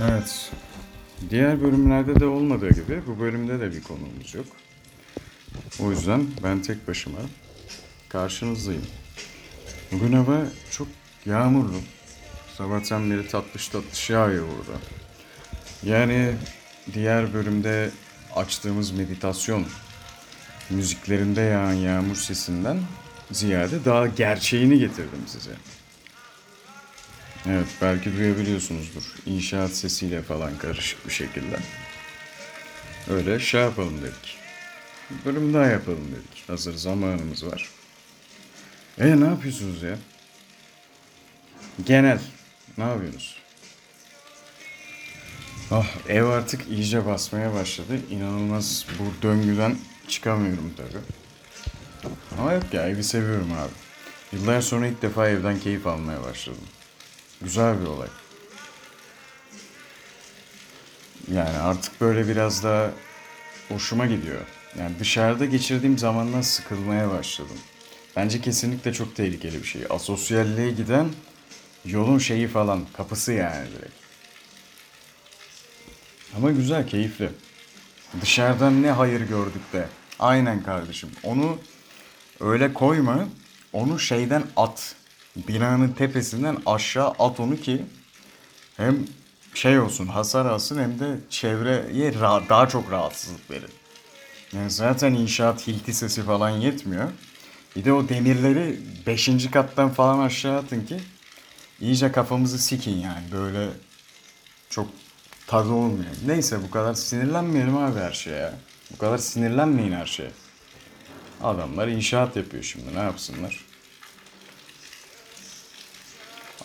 Evet. Diğer bölümlerde de olmadığı gibi bu bölümde de bir konuğumuz yok. O yüzden ben tek başıma karşınızdayım. Bugün hava çok yağmurlu. Sabahtan beri tatlış tatlış yağıyor burada. Yani diğer bölümde açtığımız meditasyon müziklerinde yağan yağmur sesinden ziyade daha gerçeğini getirdim size. Evet belki duyabiliyorsunuzdur. İnşaat sesiyle falan karışık bir şekilde. Öyle şey yapalım dedik. Bir bölüm daha yapalım dedik. Hazır zamanımız var. E ne yapıyorsunuz ya? Genel. Ne yapıyorsunuz? Ah ev artık iyice basmaya başladı. İnanılmaz bu döngüden çıkamıyorum tabii. Ama yok ya evi seviyorum abi. Yıllar sonra ilk defa evden keyif almaya başladım. Güzel bir olay. Yani artık böyle biraz daha hoşuma gidiyor. Yani dışarıda geçirdiğim zamandan sıkılmaya başladım. Bence kesinlikle çok tehlikeli bir şey. Asosyalliğe giden yolun şeyi falan, kapısı yani direkt. Ama güzel, keyifli. Dışarıdan ne hayır gördük de. Aynen kardeşim. Onu öyle koyma. Onu şeyden at. Binanın tepesinden aşağı at onu ki hem şey olsun hasar alsın hem de çevreye daha çok rahatsızlık verir. Yani zaten inşaat hilti sesi falan yetmiyor. Bir de o demirleri 5. kattan falan aşağı atın ki iyice kafamızı sikin yani böyle çok tadı olmuyor. Neyse bu kadar sinirlenmeyelim abi her şeye ya. Bu kadar sinirlenmeyin her şeye. Adamlar inşaat yapıyor şimdi ne yapsınlar?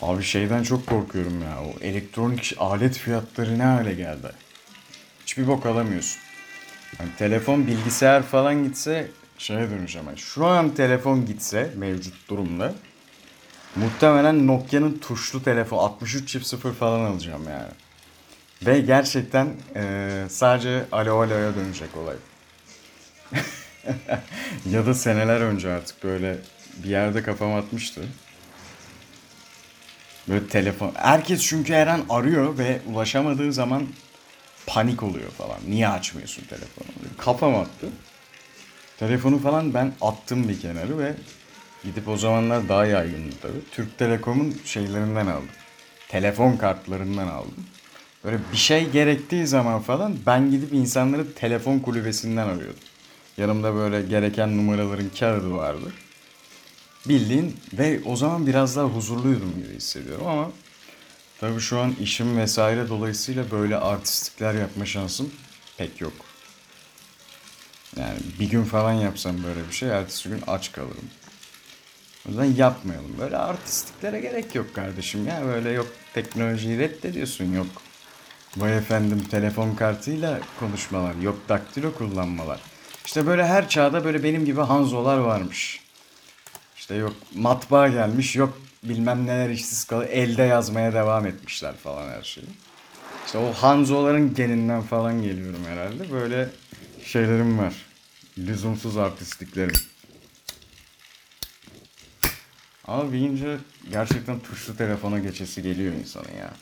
Abi şeyden çok korkuyorum ya. O elektronik alet fiyatları ne hale geldi? Hiçbir bok alamıyorsun. Yani telefon, bilgisayar falan gitse şeye döneceğim. Yani şu an telefon gitse mevcut durumda muhtemelen Nokia'nın tuşlu telefon 63 çift 0 falan alacağım yani. Ve gerçekten eee, sadece alo aloya dönecek olay. ya da seneler önce artık böyle bir yerde kafam atmıştı. Böyle telefon. Herkes çünkü her an arıyor ve ulaşamadığı zaman panik oluyor falan. Niye açmıyorsun telefonu? Kafam attı. Telefonu falan ben attım bir kenarı ve gidip o zamanlar daha yaygındı tabii. Türk Telekom'un şeylerinden aldım. Telefon kartlarından aldım. Böyle bir şey gerektiği zaman falan ben gidip insanları telefon kulübesinden arıyordum. Yanımda böyle gereken numaraların kağıdı vardı. Bildiğin ve o zaman biraz daha huzurluydum gibi hissediyorum ama tabii şu an işim vesaire dolayısıyla böyle artistlikler yapma şansım pek yok. Yani bir gün falan yapsam böyle bir şey ertesi gün aç kalırım. O yüzden yapmayalım. Böyle artistliklere gerek yok kardeşim ya. Böyle yok teknolojiyi reddediyorsun yok. Vay efendim telefon kartıyla konuşmalar, yok daktilo kullanmalar. İşte böyle her çağda böyle benim gibi Hanzolar varmış. İşte yok matbaa gelmiş, yok bilmem neler işsiz kalı elde yazmaya devam etmişler falan her şeyi. İşte o Hanzoların geninden falan geliyorum herhalde. Böyle şeylerim var. Lüzumsuz artistliklerim. Ama deyince gerçekten tuşlu telefona geçesi geliyor insanın ya.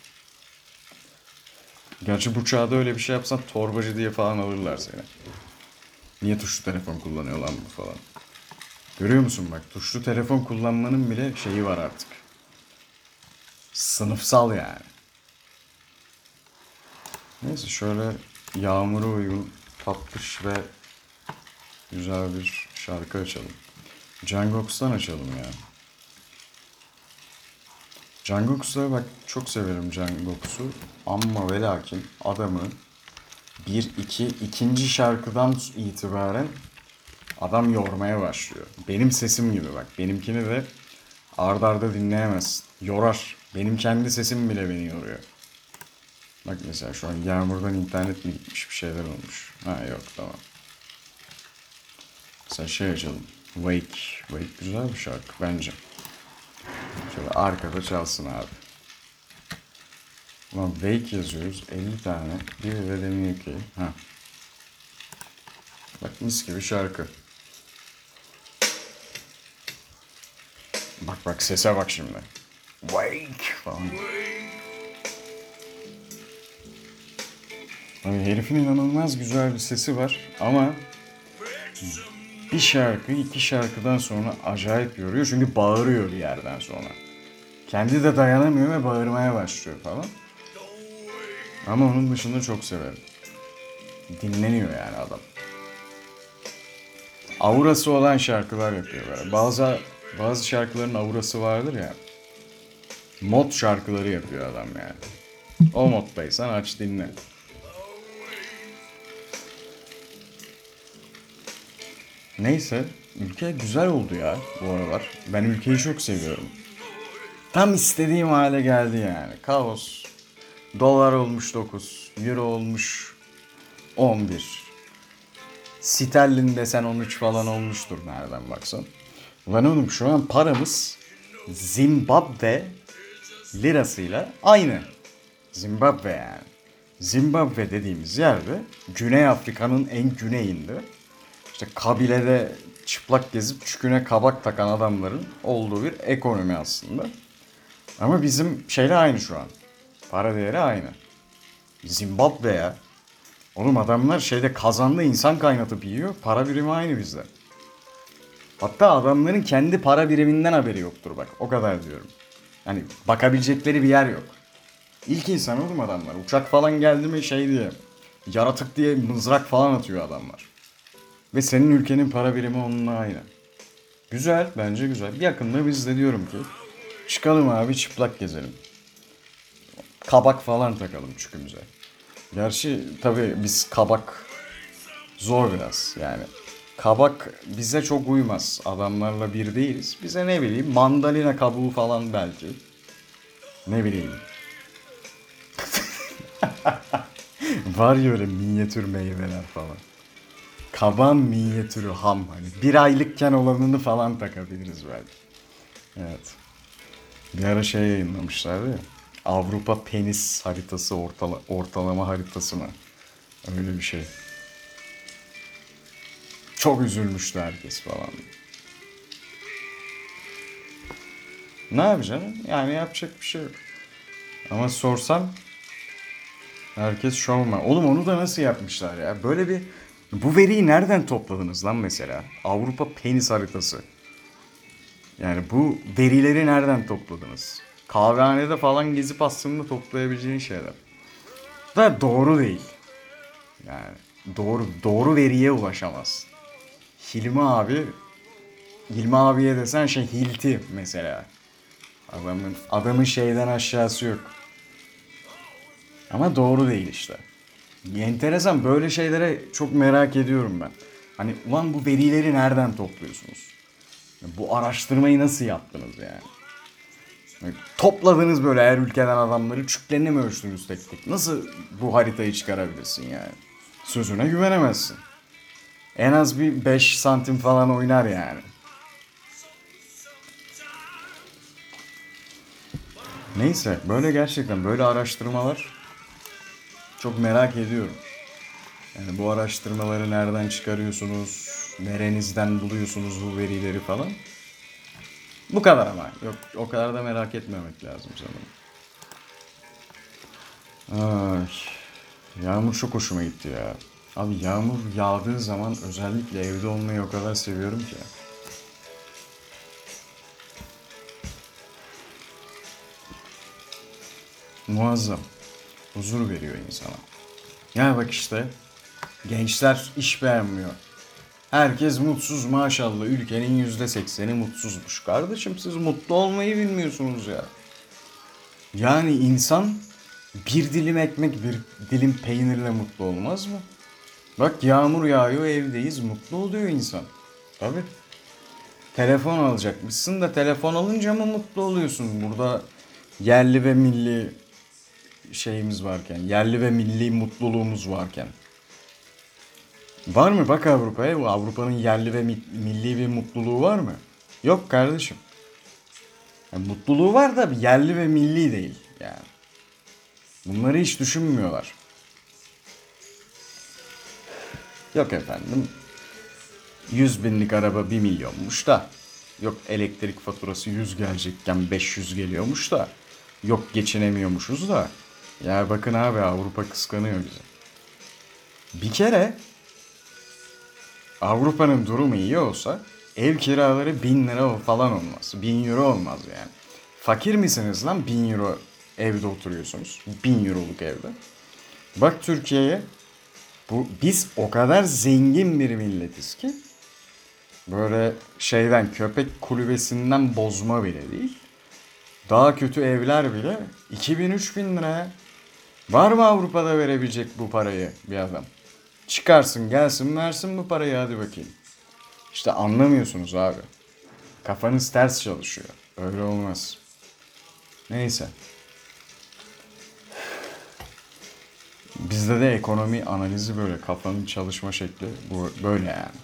Gerçi bu çağda öyle bir şey yapsan torbacı diye falan alırlar seni. Niye tuşlu telefon kullanıyor lan bu falan. Görüyor musun bak tuşlu telefon kullanmanın bile şeyi var artık. Sınıfsal yani. Neyse şöyle yağmura uygun tatlış ve güzel bir şarkı açalım. Jungkook'tan açalım ya. Jungkook'u bak çok severim Jungkook'u ama ve lakin adamı bir iki ikinci şarkıdan itibaren adam yormaya başlıyor. Benim sesim gibi bak benimkini de ard arda dinleyemezsin. Yorar. Benim kendi sesim bile beni yoruyor. Bak mesela şu an yağmurdan internet mi gitmiş bir şeyler olmuş. Ha yok tamam. Mesela şey açalım. Wake. Wake güzel bir şarkı bence. Şöyle arkada çalsın abi. Ulan Wake yazıyoruz. 50 tane. Biri de demiyor ki. Ha. Bak mis gibi şarkı. Bak bak sese bak şimdi. Wake falan. Abi herifin inanılmaz güzel bir sesi var ama bir şarkı iki şarkıdan sonra acayip yoruyor çünkü bağırıyor bir yerden sonra. Kendi de dayanamıyor ve bağırmaya başlıyor falan. Ama onun dışında çok severim. Dinleniyor yani adam. Aurası olan şarkılar yapıyor böyle. Bazı bazı şarkıların aurası vardır ya. Mod şarkıları yapıyor adam yani. O moddaysan aç dinle. Neyse, ülke güzel oldu ya bu aralar. Ben ülkeyi çok seviyorum. Tam istediğim hale geldi yani. Kaos. Dolar olmuş 9, euro olmuş 11. Sterlin desen 13 falan olmuştur nereden baksan. Ulan oğlum şu an paramız Zimbabwe lirasıyla aynı. Zimbabwe yani. Zimbabwe dediğimiz yerde Güney Afrika'nın en güneyinde işte kabilede çıplak gezip çüküne kabak takan adamların olduğu bir ekonomi aslında. Ama bizim şeyle aynı şu an. Para değeri aynı. Zimbabwe ya. Oğlum adamlar şeyde kazandı insan kaynatıp yiyor. Para birimi aynı bizde. Hatta adamların kendi para biriminden haberi yoktur bak. O kadar diyorum. Yani bakabilecekleri bir yer yok. İlk insan oğlum adamlar. Uçak falan geldi mi şey diye. Yaratık diye mızrak falan atıyor adamlar. Ve senin ülkenin para birimi onunla aynı. Güzel, bence güzel. Yakında biz de diyorum ki çıkalım abi çıplak gezelim. Kabak falan takalım çükümüze. Gerçi tabii biz kabak zor biraz yani. Kabak bize çok uymaz. Adamlarla bir değiliz. Bize ne bileyim mandalina kabuğu falan belki. Ne bileyim. Var ya öyle minyatür meyveler falan. Kaban minyatürü ham hani. Bir aylıkken olanını falan takabiliriz belki. Evet. Bir ara şey yayınlamışlardı ya. Avrupa penis haritası ortala, ortalama haritası mı? Öyle bir şey. Çok üzülmüştü herkes falan. Ne yapacaksın? Yani yapacak bir şey yok. Ama sorsam herkes şovman. Oğlum onu da nasıl yapmışlar ya? Böyle bir bu veriyi nereden topladınız lan mesela? Avrupa penis haritası. Yani bu verileri nereden topladınız? Kahvehanede falan gezip aslında toplayabileceğin şeyler. Da doğru değil. Yani doğru doğru veriye ulaşamaz. Hilmi abi Hilmi abiye desen şey Hilti mesela. Adamın adamın şeyden aşağısı yok. Ama doğru değil işte. Enteresan böyle şeylere çok merak ediyorum ben. Hani ulan bu verileri nereden topluyorsunuz? Bu araştırmayı nasıl yaptınız yani? Topladınız böyle her ülkeden adamları çüklerini mi ölçtünüz tek tek? Nasıl bu haritayı çıkarabilirsin yani? Sözüne güvenemezsin. En az bir 5 santim falan oynar yani. Neyse böyle gerçekten böyle araştırmalar çok merak ediyorum. Yani bu araştırmaları nereden çıkarıyorsunuz? Nerenizden buluyorsunuz bu verileri falan? Bu kadar ama. Yok o kadar da merak etmemek lazım sanırım. Ay, yağmur çok hoşuma gitti ya. Abi yağmur yağdığı zaman özellikle evde olmayı o kadar seviyorum ki. Muazzam. Huzur veriyor insana. Ya bak işte gençler iş beğenmiyor. Herkes mutsuz maşallah. Ülkenin yüzde sekseni mutsuzmuş. Kardeşim siz mutlu olmayı bilmiyorsunuz ya. Yani insan bir dilim ekmek, bir dilim peynirle mutlu olmaz mı? Bak yağmur yağıyor evdeyiz mutlu oluyor insan. Tabi. Telefon alacakmışsın da telefon alınca mı mutlu oluyorsun? Burada yerli ve milli şeyimiz varken, yerli ve milli mutluluğumuz varken. Var mı? Bak Avrupa'ya. Avrupa'nın yerli ve mi- milli bir mutluluğu var mı? Yok kardeşim. Yani mutluluğu var da yerli ve milli değil yani. Bunları hiç düşünmüyorlar. Yok efendim. 100 binlik araba 1 milyonmuş da Yok elektrik faturası 100 gelecekken 500 geliyormuş da. Yok geçinemiyormuşuz da. Ya bakın abi Avrupa kıskanıyor bizi. Bir kere Avrupa'nın durumu iyi olsa ev kiraları 1000 lira falan olmaz. 1000 euro olmaz yani. Fakir misiniz lan 1000 euro evde oturuyorsunuz? 1000 euroluk evde. Bak Türkiye'ye bu biz o kadar zengin bir milletiz ki böyle şeyden köpek kulübesinden bozma bile değil. Daha kötü evler bile 2000-3000 liraya. Var mı Avrupa'da verebilecek bu parayı bir adam? Çıkarsın gelsin versin bu parayı hadi bakayım. İşte anlamıyorsunuz abi. Kafanız ters çalışıyor. Öyle olmaz. Neyse. Bizde de ekonomi analizi böyle. Kafanın çalışma şekli bu böyle yani.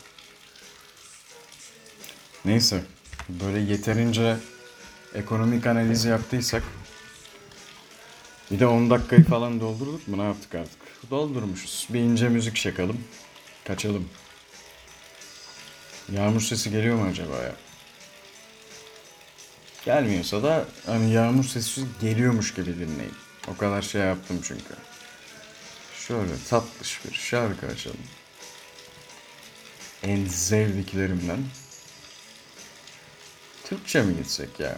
Neyse. Böyle yeterince ekonomik analizi yaptıysak bir de 10 dakikayı falan doldurduk mu ne yaptık artık? Doldurmuşuz. Bir ince müzik çakalım. Kaçalım. Yağmur sesi geliyor mu acaba ya? Gelmiyorsa da hani yağmur sesi geliyormuş gibi dinleyin. O kadar şey yaptım çünkü. Şöyle tatlış bir şarkı açalım. En sevdiklerimden. Türkçe mi gitsek ya?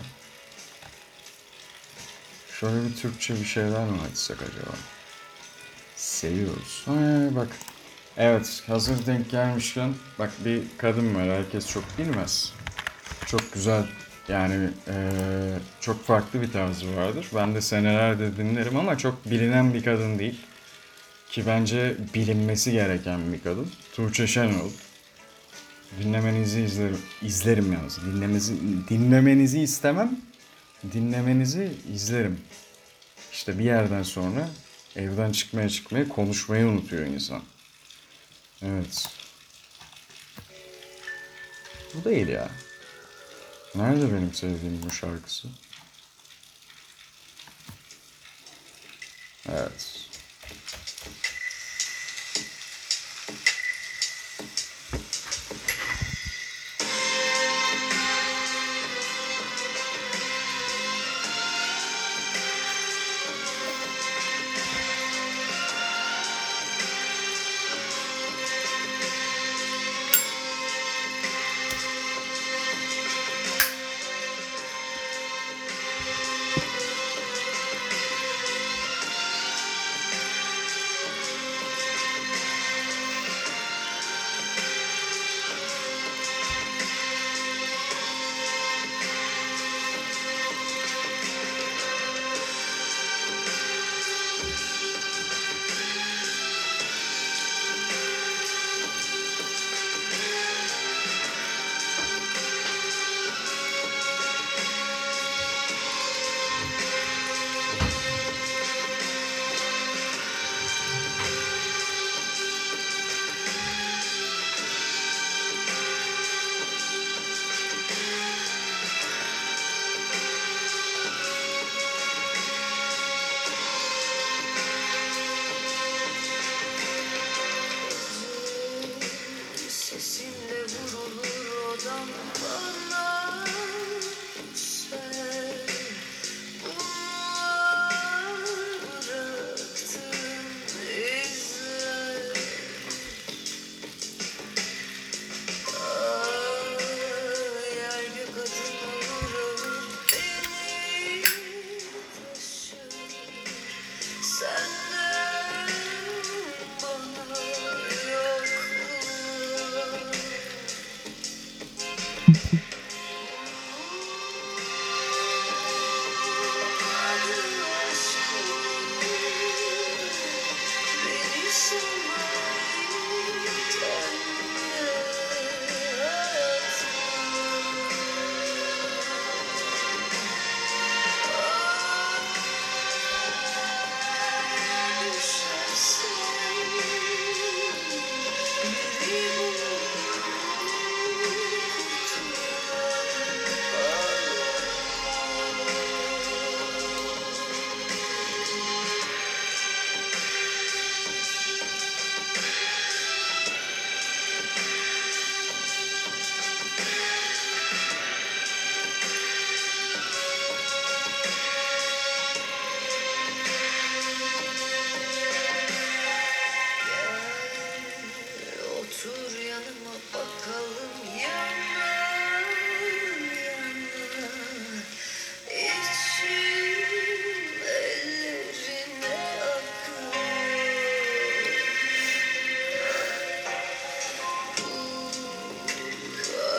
Şöyle bir Türkçe bir şeyler mi açsak acaba? Seviyoruz. Ha, bak. Evet hazır denk gelmişken bak bir kadın var herkes çok bilmez. Çok güzel yani eee, çok farklı bir tarzı vardır. Ben de senelerdir dinlerim ama çok bilinen bir kadın değil. Ki bence bilinmesi gereken bir kadın. Tuğçe Şenol. Dinlemenizi izlerim. İzlerim yalnız. Dinlemenizi, dinlemenizi istemem. Dinlemenizi izlerim. İşte bir yerden sonra evden çıkmaya çıkmaya konuşmayı unutuyor insan. Evet. Bu değil ya. Nerede benim sevdiğim bu şarkısı?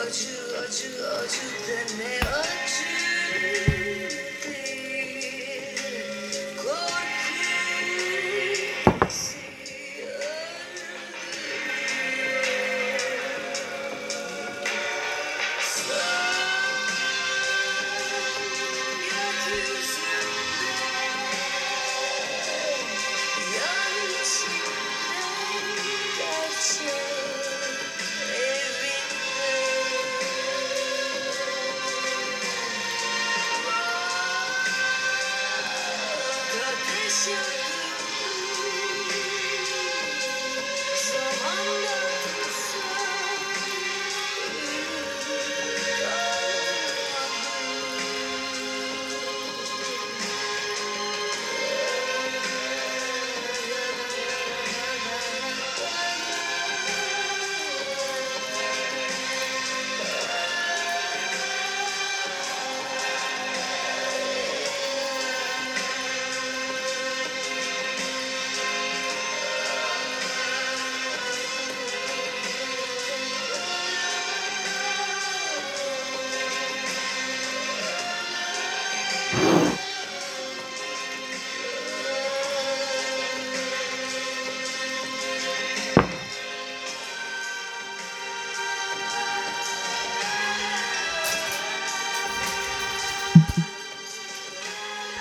acı acı acı deme acı. Thank you.